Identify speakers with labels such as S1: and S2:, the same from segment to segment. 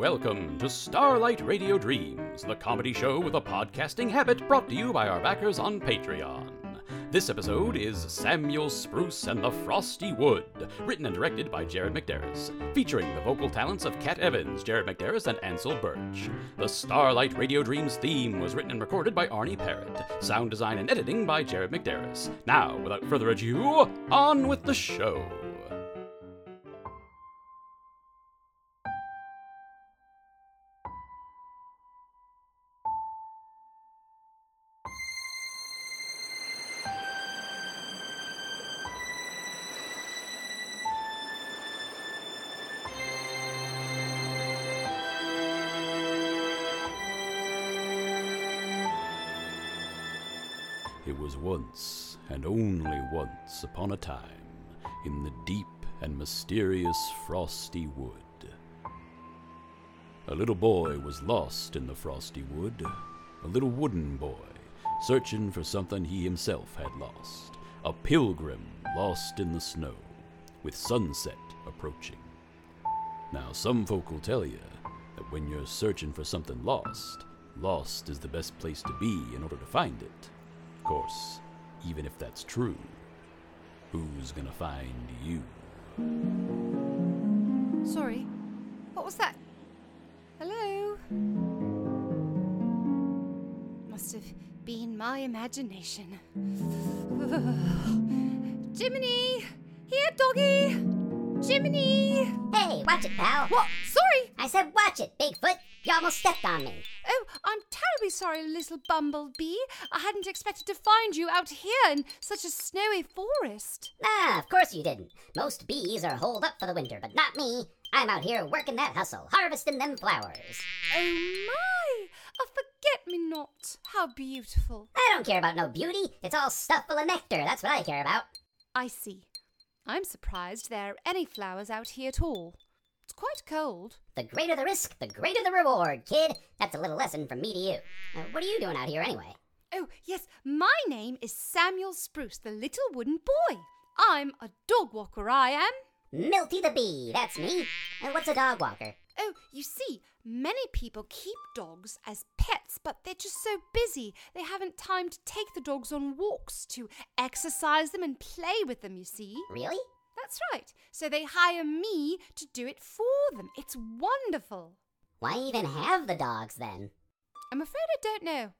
S1: welcome to Starlight Radio Dreams, the comedy show with a podcasting habit brought to you by our backers on Patreon. This episode is Samuel Spruce and the Frosty Wood, written and directed by Jared McDarris, featuring the vocal talents of Kat Evans, Jared McDarris, and Ansel Birch. The Starlight Radio Dreams theme was written and recorded by Arnie Parrott, sound design and editing by Jared McDarris. Now, without further ado, on with the show. Was once, and only once upon a time, in the deep and mysterious frosty wood. A little boy was lost in the frosty wood, a little wooden boy, searching for something he himself had lost, a pilgrim lost in the snow, with sunset approaching. Now, some folk will tell you that when you're searching for something lost, lost is the best place to be in order to find it. Of course, even if that's true, who's gonna find you?
S2: Sorry, what was that? Hello? Must have been my imagination. Jiminy! Here, doggy! Jiminy!
S3: Hey, watch it, pal.
S2: What? Sorry!
S3: I said watch it, Bigfoot. You almost stepped on me.
S2: Oh, I'm terribly sorry, little bumblebee. I hadn't expected to find you out here in such a snowy forest.
S3: Ah, of course you didn't. Most bees are holed up for the winter, but not me. I'm out here working that hustle, harvesting them flowers.
S2: Oh my! A forget me not. How beautiful.
S3: I don't care about no beauty. It's all stuff full of nectar. That's what I care about.
S2: I see. I'm surprised there are any flowers out here at all. It's quite cold.
S3: The greater the risk, the greater the reward, kid. That's a little lesson from me to you. Uh, what are you doing out here anyway?
S2: Oh, yes, my name is Samuel Spruce, the little wooden boy. I'm a dog walker, I am.
S3: Milty the bee. That's me. And what's a dog walker?
S2: Oh, you see, many people keep dogs as pets, but they're just so busy they haven't time to take the dogs on walks to exercise them and play with them, you see.
S3: Really?
S2: That's right. So they hire me to do it for them. It's wonderful.
S3: Why even have the dogs then?
S2: I'm afraid I don't know.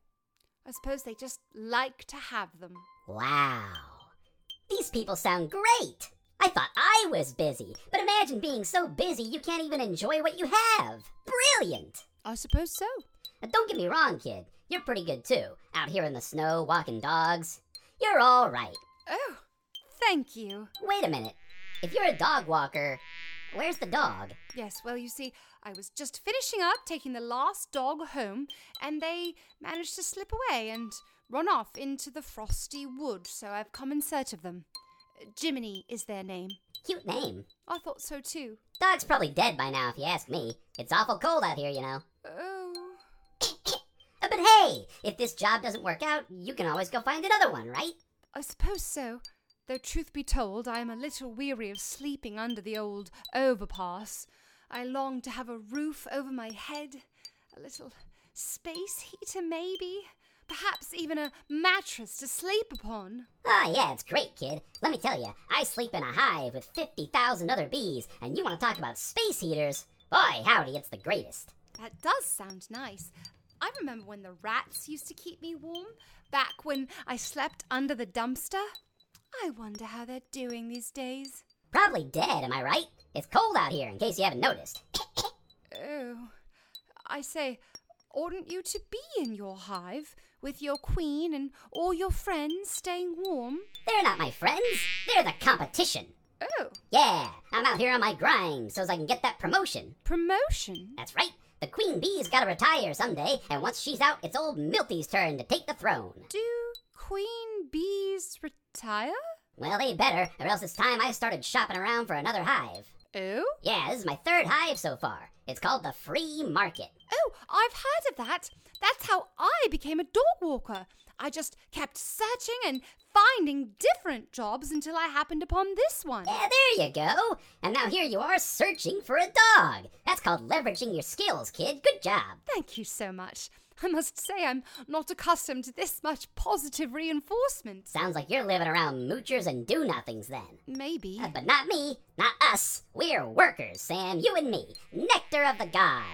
S2: I suppose they just like to have them.
S3: Wow. These people sound great. I thought I was busy, but imagine being so busy you can't even enjoy what you have. Brilliant.
S2: I suppose so.
S3: Now, don't get me wrong, kid. You're pretty good too. Out here in the snow, walking dogs. You're all right.
S2: Oh, thank you.
S3: Wait a minute. If you're a dog walker, where's the dog?
S2: Yes, well, you see, I was just finishing up taking the last dog home, and they managed to slip away and run off into the frosty wood, so I've come in search of them. Jiminy is their name.
S3: Cute name.
S2: I thought so too.
S3: Dog's probably dead by now, if you ask me. It's awful cold out here, you know.
S2: Oh.
S3: But hey, if this job doesn't work out, you can always go find another one, right?
S2: I suppose so. Though, truth be told, I am a little weary of sleeping under the old overpass. I long to have a roof over my head, a little space heater, maybe, perhaps even a mattress to sleep upon.
S3: Ah, oh, yeah, it's great, kid. Let me tell you, I sleep in a hive with 50,000 other bees, and you want to talk about space heaters? Boy, howdy, it's the greatest.
S2: That does sound nice. I remember when the rats used to keep me warm, back when I slept under the dumpster. I wonder how they're doing these days.
S3: Probably dead, am I right? It's cold out here, in case you haven't noticed.
S2: Oh, I say, oughtn't you to be in your hive with your queen and all your friends staying warm?
S3: They're not my friends, they're the competition.
S2: Oh,
S3: Yeah, I'm out here on my grind so as I can get that promotion.
S2: promotion?
S3: That's right. The queen bee's gotta retire someday, and once she's out, it's old Milty's turn to take the throne.
S2: Do queen bees retire?
S3: Well, they better, or else it's time I started shopping around for another hive.
S2: Oh?
S3: Yeah, this is my third hive so far. It's called the Free Market.
S2: Oh, I've heard of that. That's how I became a dog walker. I just kept searching and finding different jobs until I happened upon this one.
S3: Yeah, there you go. And now here you are searching for a dog. That's That's called leveraging your skills, kid. Good job.
S2: Thank you so much. I must say I'm not accustomed to this much positive reinforcement.
S3: Sounds like you're living around moochers and do nothings then.
S2: Maybe.
S3: Uh, but not me, not us. We're workers, Sam, you and me. Nectar of the gods.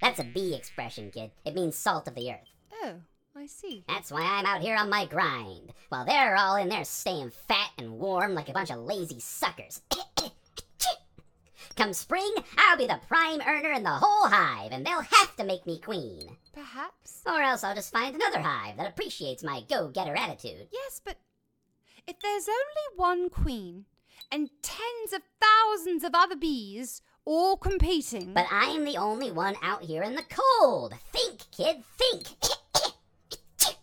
S3: That's a bee expression, kid. It means salt of the earth.
S2: Oh, I see.
S3: That's why I'm out here on my grind, while they're all in there staying fat and warm like a bunch of lazy suckers. Come spring, I'll be the prime earner in the whole hive, and they'll have to make me queen.
S2: Perhaps.
S3: Or else I'll just find another hive that appreciates my go getter attitude.
S2: Yes, but if there's only one queen and tens of thousands of other bees all competing.
S3: But I'm the only one out here in the cold. Think, kid, think.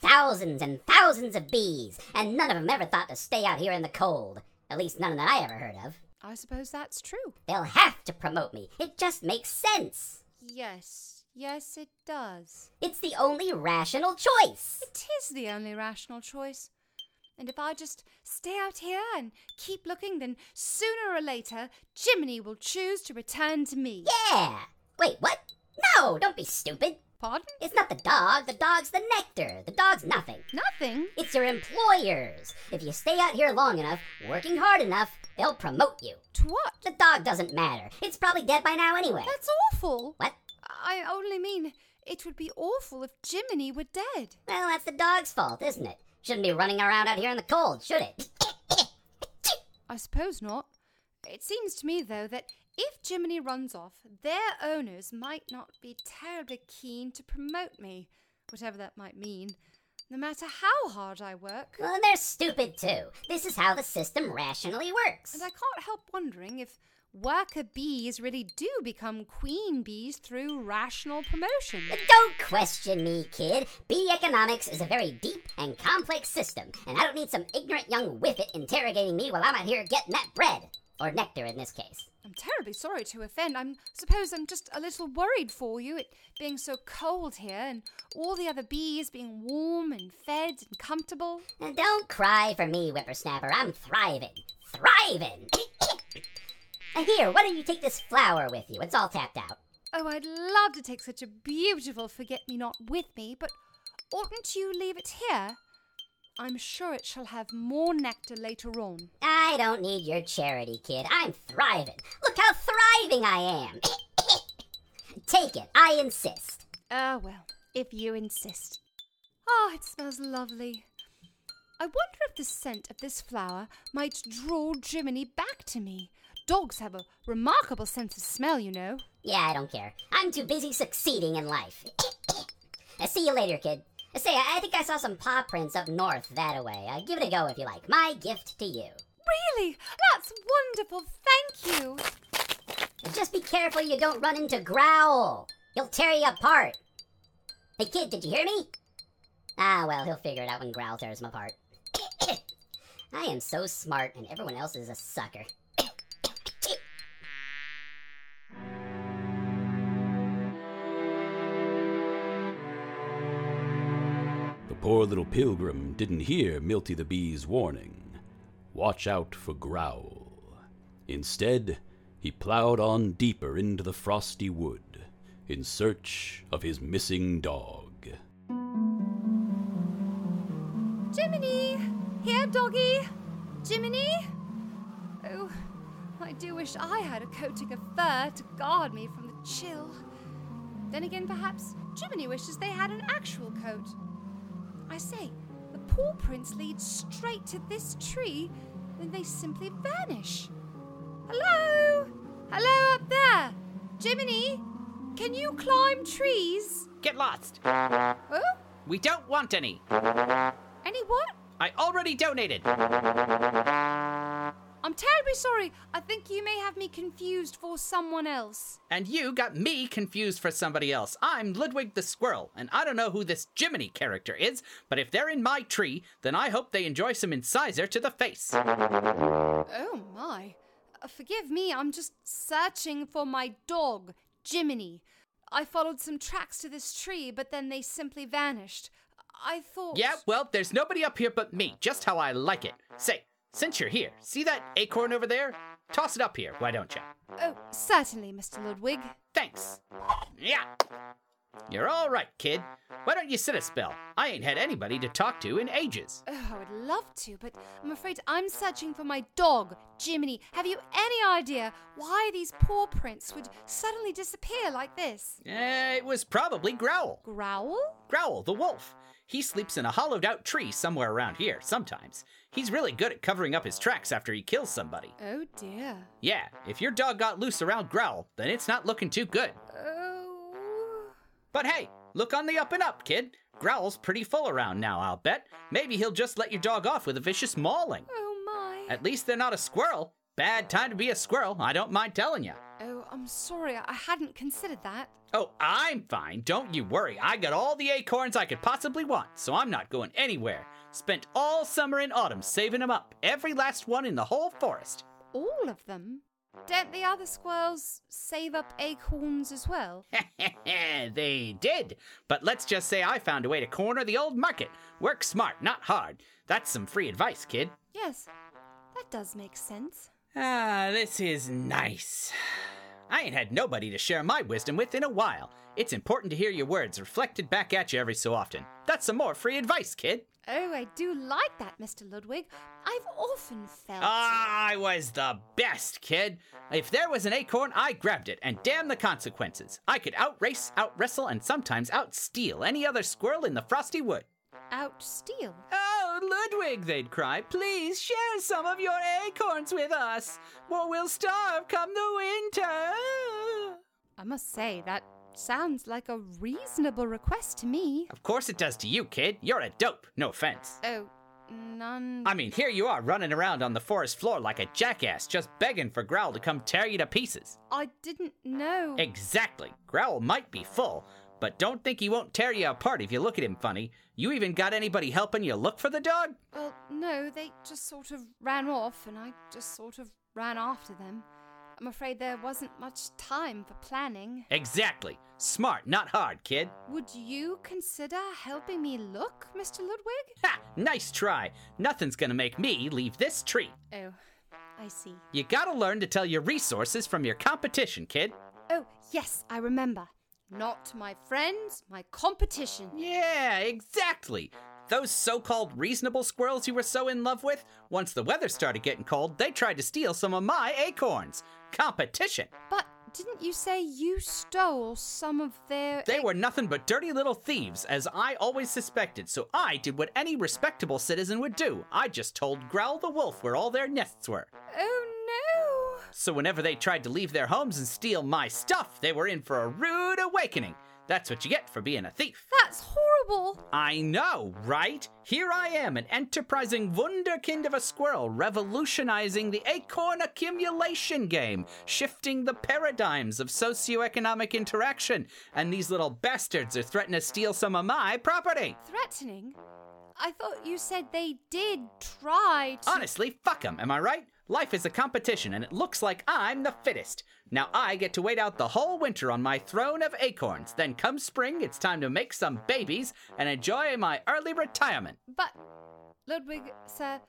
S3: thousands and thousands of bees, and none of them ever thought to stay out here in the cold. At least none that I ever heard of.
S2: I suppose that's true.
S3: They'll have to promote me. It just makes sense.
S2: Yes, yes, it does.
S3: It's the only rational choice.
S2: It is the only rational choice. And if I just stay out here and keep looking, then sooner or later, Jiminy will choose to return to me.
S3: Yeah. Wait, what? No, don't be stupid.
S2: Pardon?
S3: It's not the dog. The dog's the nectar. The dog's nothing.
S2: Nothing.
S3: It's your employers. If you stay out here long enough, working hard enough, they'll promote you.
S2: To what?
S3: The dog doesn't matter. It's probably dead by now anyway.
S2: That's awful.
S3: What?
S2: I only mean it would be awful if Jiminy were dead.
S3: Well, that's the dog's fault, isn't it? Shouldn't be running around out here in the cold, should it?
S2: I suppose not. It seems to me, though, that if Jiminy runs off, their owners might not be terribly keen to promote me, whatever that might mean, no matter how hard I work.
S3: well, they're stupid too. This is how the system rationally works.
S2: And I can't help wondering if worker bees really do become queen bees through rational promotion.
S3: Don't question me, kid. Bee economics is a very deep and complex system, and I don't need some ignorant young whiffet interrogating me while I'm out here getting that bread. Or nectar in this case.
S2: I'm terribly sorry to offend. I suppose I'm just a little worried for you, it being so cold here, and all the other bees being warm and fed and comfortable.
S3: Don't cry for me, whippersnapper. I'm thriving. Thriving! Here, why don't you take this flower with you? It's all tapped out.
S2: Oh, I'd love to take such a beautiful forget me not with me, but oughtn't you leave it here? I'm sure it shall have more nectar later on.
S3: I don't need your charity, kid. I'm thriving. Look how thriving I am. Take it. I insist.
S2: Ah, well, if you insist. Ah, it smells lovely. I wonder if the scent of this flower might draw Jiminy back to me. Dogs have a remarkable sense of smell, you know.
S3: Yeah, I don't care. I'm too busy succeeding in life. Uh, see you later, kid. Say, I think I saw some paw prints up north that away. Uh, give it a go if you like. My gift to you.
S2: Really? That's wonderful. Thank you.
S3: Just be careful you don't run into Growl. He'll tear you apart. Hey, kid, did you hear me? Ah, well, he'll figure it out when Growl tears him apart. I am so smart, and everyone else is a sucker.
S1: Poor little pilgrim didn't hear Milty the Bee's warning. Watch out for Growl. Instead, he plowed on deeper into the frosty wood in search of his missing dog.
S2: Jiminy! Here, doggy! Jiminy! Oh, I do wish I had a coating of fur to guard me from the chill. Then again, perhaps Jiminy wishes they had an actual coat. I say, the paw prints lead straight to this tree, then they simply vanish. Hello? Hello up there! Jiminy, can you climb trees?
S4: Get lost.
S2: Oh?
S4: We don't want any.
S2: Any what?
S4: I already donated.
S2: I'm terribly sorry. I think you may have me confused for someone else.
S4: And you got me confused for somebody else. I'm Ludwig the Squirrel, and I don't know who this Jiminy character is, but if they're in my tree, then I hope they enjoy some incisor to the face.
S2: Oh my. Uh, forgive me, I'm just searching for my dog, Jiminy. I followed some tracks to this tree, but then they simply vanished. I thought.
S4: Yeah, well, there's nobody up here but me, just how I like it. Say, since you're here, see that acorn over there? Toss it up here, why don't you?
S2: Oh, certainly, Mr. Ludwig.
S4: Thanks. Yeah. You're all right, kid. Why don't you sit a spell? I ain't had anybody to talk to in ages.
S2: Oh, I would love to, but I'm afraid I'm searching for my dog, Jiminy. Have you any idea why these paw prints would suddenly disappear like this?
S4: Eh, it was probably Growl.
S2: Growl?
S4: Growl, the wolf. He sleeps in a hollowed out tree somewhere around here, sometimes. He's really good at covering up his tracks after he kills somebody.
S2: Oh dear.
S4: Yeah, if your dog got loose around Growl, then it's not looking too good.
S2: Oh.
S4: But hey, look on the up and up, kid. Growl's pretty full around now, I'll bet. Maybe he'll just let your dog off with a vicious mauling.
S2: Oh my.
S4: At least they're not a squirrel. Bad time to be a squirrel, I don't mind telling you.
S2: I'm sorry. I hadn't considered that.
S4: Oh, I'm fine. Don't you worry. I got all the acorns I could possibly want, so I'm not going anywhere. Spent all summer and autumn saving them up, every last one in the whole forest.
S2: All of them? Don't the other squirrels save up acorns as well?
S4: they did. But let's just say I found a way to corner the old market. Work smart, not hard. That's some free advice, kid.
S2: Yes, that does make sense.
S4: Ah, this is nice. I ain't had nobody to share my wisdom with in a while. It's important to hear your words reflected back at you every so often. That's some more free advice, kid.
S2: Oh, I do like that, Mr. Ludwig. I've often felt.
S4: I was the best, kid. If there was an acorn, I grabbed it, and damn the consequences. I could outrace, outwrestle, and sometimes outsteal any other squirrel in the frosty wood.
S2: Outsteal?
S4: Oh, Ludwig, they'd cry, please share some of your acorns with us, or we'll starve come the winter.
S2: I must say, that sounds like a reasonable request to me.
S4: Of course it does to you, kid. You're a dope, no offense.
S2: Oh, none.
S4: I mean, here you are running around on the forest floor like a jackass, just begging for Growl to come tear you to pieces.
S2: I didn't know.
S4: Exactly. Growl might be full, but don't think he won't tear you apart if you look at him funny. You even got anybody helping you look for the dog?
S2: Well, no, they just sort of ran off, and I just sort of ran after them. I'm afraid there wasn't much time for planning.
S4: Exactly. Smart, not hard, kid.
S2: Would you consider helping me look, Mr. Ludwig?
S4: Ha! Nice try. Nothing's gonna make me leave this tree.
S2: Oh, I see.
S4: You gotta learn to tell your resources from your competition, kid.
S2: Oh, yes, I remember. Not my friends, my competition.
S4: Yeah, exactly. Those so called reasonable squirrels you were so in love with, once the weather started getting cold, they tried to steal some of my acorns. Competition.
S2: But didn't you say you stole some of their.
S4: They were nothing but dirty little thieves, as I always suspected, so I did what any respectable citizen would do. I just told Growl the wolf where all their nests were.
S2: Oh no!
S4: So whenever they tried to leave their homes and steal my stuff, they were in for a rude awakening. That's what you get for being a thief.
S2: That's horrible!
S4: I know, right? Here I am, an enterprising wunderkind of a squirrel, revolutionizing the acorn accumulation game, shifting the paradigms of socioeconomic interaction, and these little bastards are threatening to steal some of my property.
S2: Threatening? I thought you said they did try to.
S4: Honestly, fuck 'em, am I right? Life is a competition, and it looks like I'm the fittest. Now I get to wait out the whole winter on my throne of acorns. Then come spring, it's time to make some babies and enjoy my early retirement.
S2: But, Ludwig, sir,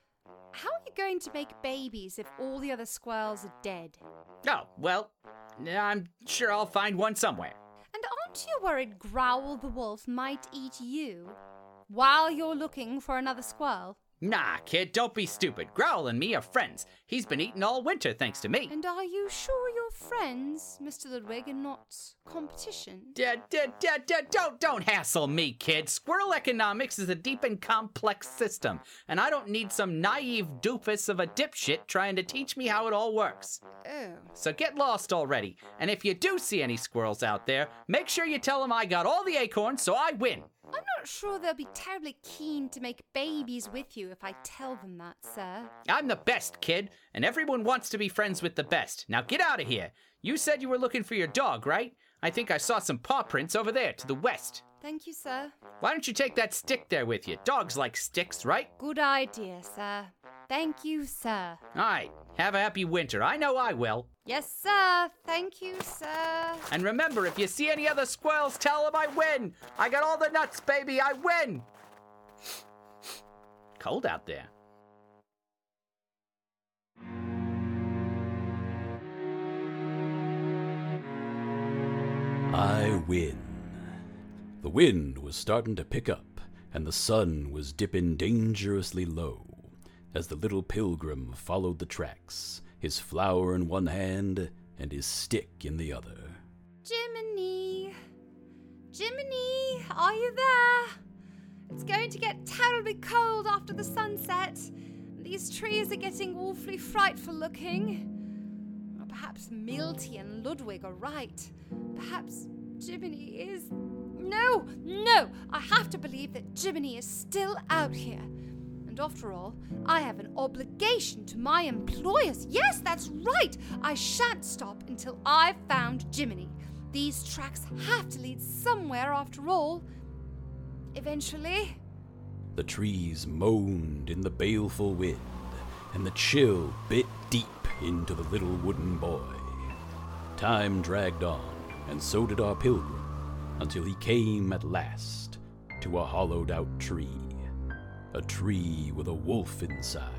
S2: how are you going to make babies if all the other squirrels are dead?
S4: Oh, well, I'm sure I'll find one somewhere.
S2: And aren't you worried Growl the wolf might eat you while you're looking for another squirrel?
S4: Nah, kid, don't be stupid. Growl and me are friends. He's been eating all winter thanks to me.
S2: And are you sure you're friends, Mr. Ludwig, and not competition?
S4: D- d- d- d- don't don't hassle me, kid. Squirrel economics is a deep and complex system, and I don't need some naive doofus of a dipshit trying to teach me how it all works.
S2: Oh.
S4: So get lost already. And if you do see any squirrels out there, make sure you tell them I got all the acorns so I win.
S2: I'm not sure they'll be terribly keen to make babies with you if I tell them that, sir.
S4: I'm the best, kid, and everyone wants to be friends with the best. Now get out of here. You said you were looking for your dog, right? I think I saw some paw prints over there to the west.
S2: Thank you, sir.
S4: Why don't you take that stick there with you? Dogs like sticks, right?
S2: Good idea, sir. Thank you, sir.
S4: All right. Have a happy winter. I know I will.
S2: Yes, sir. Thank you, sir.
S4: And remember, if you see any other squirrels, tell them I win. I got all the nuts, baby. I win. Cold out there.
S1: I win. The wind was starting to pick up, and the sun was dipping dangerously low as the little pilgrim followed the tracks, his flower in one hand and his stick in the other.
S2: Jiminy! Jiminy, are you there? It's going to get terribly cold after the sunset. These trees are getting awfully frightful looking. Perhaps Milty and Ludwig are right. Perhaps Jiminy is. No, no! I have to believe that Jiminy is still out here. After all, I have an obligation to my employers. Yes, that's right! I shan't stop until I've found Jiminy. These tracks have to lead somewhere after all. Eventually.
S1: The trees moaned in the baleful wind, and the chill bit deep into the little wooden boy. Time dragged on, and so did our pilgrim, until he came at last to a hollowed out tree. A tree with a wolf inside.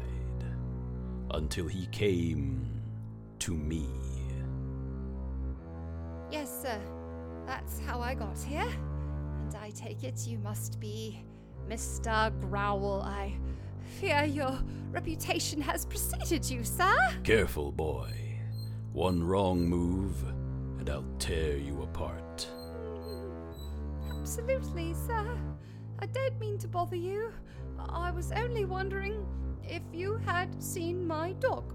S1: Until he came to me.
S2: Yes, sir. That's how I got here. And I take it you must be Mr. Growl. I fear your reputation has preceded you, sir.
S1: Careful, boy. One wrong move, and I'll tear you apart.
S2: Absolutely, sir. I don't mean to bother you. I was only wondering if you had seen my dog,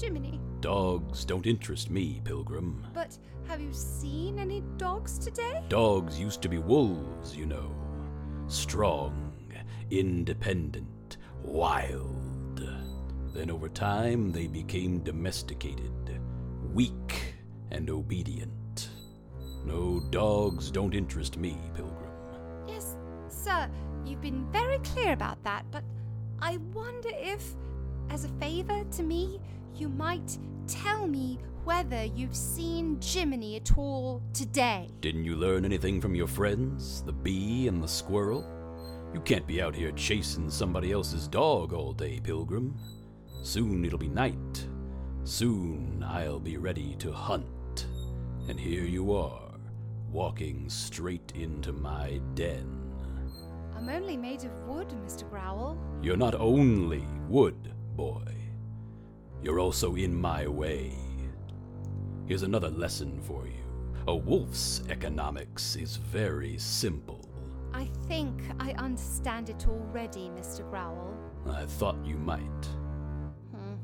S2: Jiminy.
S1: Dogs don't interest me, Pilgrim.
S2: But have you seen any dogs today?
S1: Dogs used to be wolves, you know. Strong, independent, wild. Then over time, they became domesticated, weak, and obedient. No, dogs don't interest me, Pilgrim.
S2: Yes, sir. Been very clear about that, but I wonder if, as a favor to me, you might tell me whether you've seen Jiminy at all today.
S1: Didn't you learn anything from your friends, the bee and the squirrel? You can't be out here chasing somebody else's dog all day, Pilgrim. Soon it'll be night. Soon I'll be ready to hunt. And here you are, walking straight into my den.
S2: I'm only made of wood, Mr. Growl.
S1: You're not only wood, boy. You're also in my way. Here's another lesson for you. A wolf's economics is very simple.
S2: I think I understand it already, Mr. Growl.
S1: I thought you might.
S2: Hmm.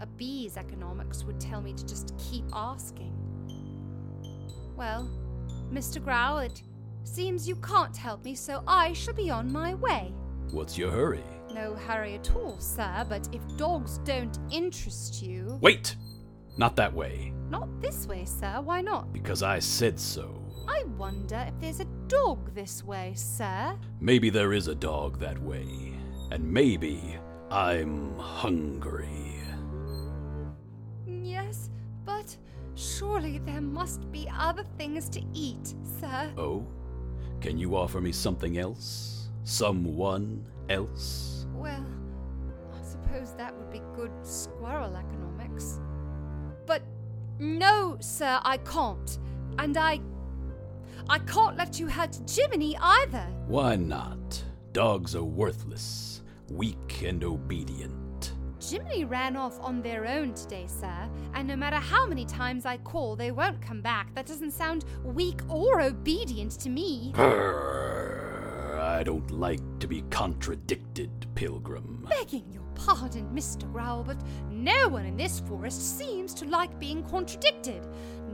S2: A bee's economics would tell me to just keep asking. Well, Mr. Growl, it seems you can't help me, so I shall be on my way.
S1: What's your hurry?
S2: No hurry at all, sir, but if dogs don't interest you.
S1: Wait! Not that way,
S2: Not this way, sir. Why not?
S1: because I said so.
S2: I wonder if there's a dog this way, sir.
S1: Maybe there is a dog that way. And maybe I'm hungry.
S2: Yes, but surely there must be other things to eat, sir.
S1: Oh? Can you offer me something else? Someone else?
S2: Well, I suppose that would be good squirrel economics. But no, sir, I can't. And I. I can't let you hurt Jiminy either.
S1: Why not? Dogs are worthless, weak, and obedient.
S2: Jiminy ran off on their own today, sir, and no matter how many times I call, they won't come back. That doesn't sound weak or obedient to me.
S1: I don't like to be contradicted, Pilgrim.
S2: Begging your pardon, Mr. Growl, but no one in this forest seems to like being contradicted.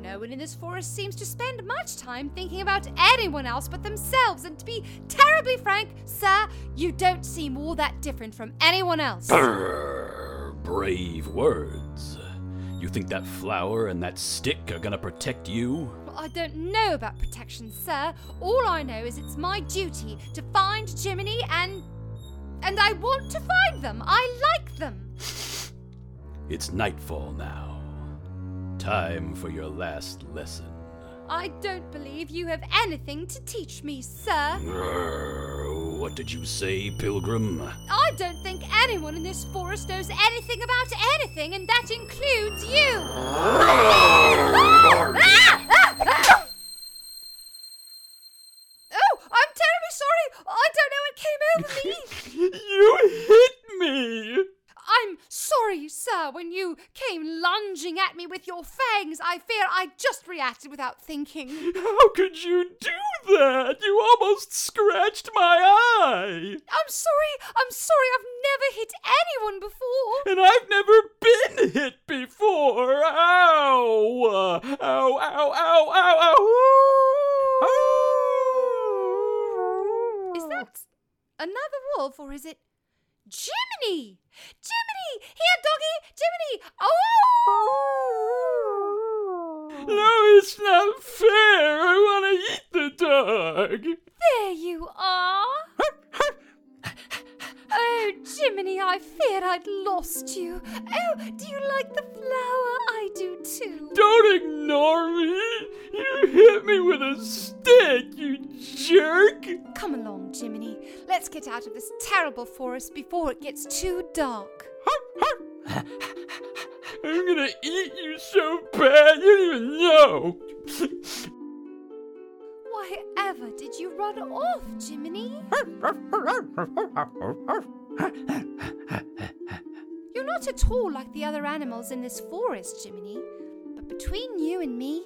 S2: No one in this forest seems to spend much time thinking about anyone else but themselves, and to be terribly frank, sir, you don't seem all that different from anyone else.
S1: Grrr, brave words. You think that flower and that stick are gonna protect you?
S2: Well, I don't know about protection, sir. All I know is it's my duty to find Jiminy and. And I want to find them. I like them.
S1: It's nightfall now. Time for your last lesson.
S2: I don't believe you have anything to teach me, sir.
S1: What did you say, Pilgrim?
S2: I don't think anyone in this forest knows anything about anything, and that includes you. sorry, sir, when you came lunging at me with your fangs. I fear I just reacted without thinking.
S1: How could you do that? You almost scratched my eye.
S2: I'm sorry, I'm sorry, I've never hit anyone before.
S1: And I've never been hit before. Ow! Ow, ow, ow, ow, ow! ow.
S2: Is that another wolf, or is it Jiminy? Jiminy! Here, doggy! Jiminy! Oh!
S1: No, it's not fair. I want to eat the dog.
S2: There you are. Oh, Jiminy, I feared I'd lost you. Oh, do you like the flower? I do too.
S1: Don't ignore me. You hit me with a stick, you jerk.
S2: Come along, Jiminy. Let's get out of this terrible forest before it gets too dark.
S1: I'm gonna eat you so bad you don't even know.
S2: Why ever did you run off, Jiminy? You're not at all like the other animals in this forest, Jiminy. But between you and me,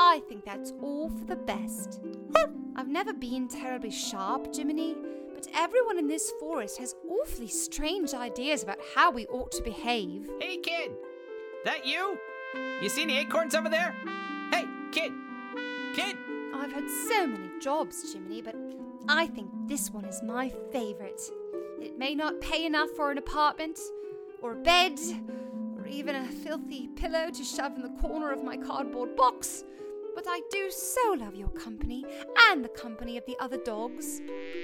S2: I think that's all for the best. I've never been terribly sharp, Jiminy, but everyone in this forest has awfully strange ideas about how we ought to behave.
S4: Hey, kid! That you? You see any acorns over there? Hey, kid! Kid!
S2: I've had so many jobs, Jiminy, but I think this one is my favorite. It may not pay enough for an apartment, or a bed, or even a filthy pillow to shove in the corner of my cardboard box, but I do so love your company and the company of the other dogs.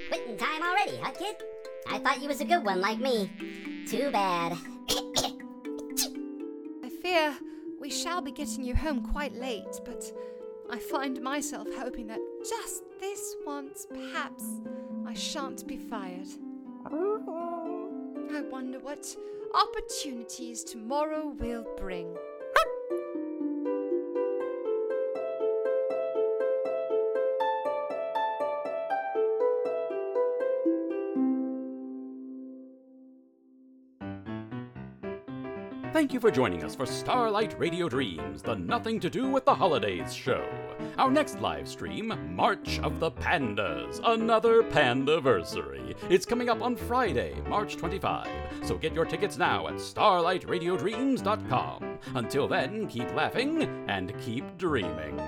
S3: Quitting time already, huh, kid? I thought you was a good one like me. Too bad.
S2: I fear we shall be getting you home quite late, but I find myself hoping that just this once, perhaps, I shan't be fired. I wonder what opportunities tomorrow will bring.
S1: Thank you for joining us for Starlight Radio Dreams, the Nothing to Do with the Holidays show. Our next live stream, March of the Pandas, another Pandaversary. It's coming up on Friday, March 25, so get your tickets now at starlightradiodreams.com. Until then, keep laughing and keep dreaming.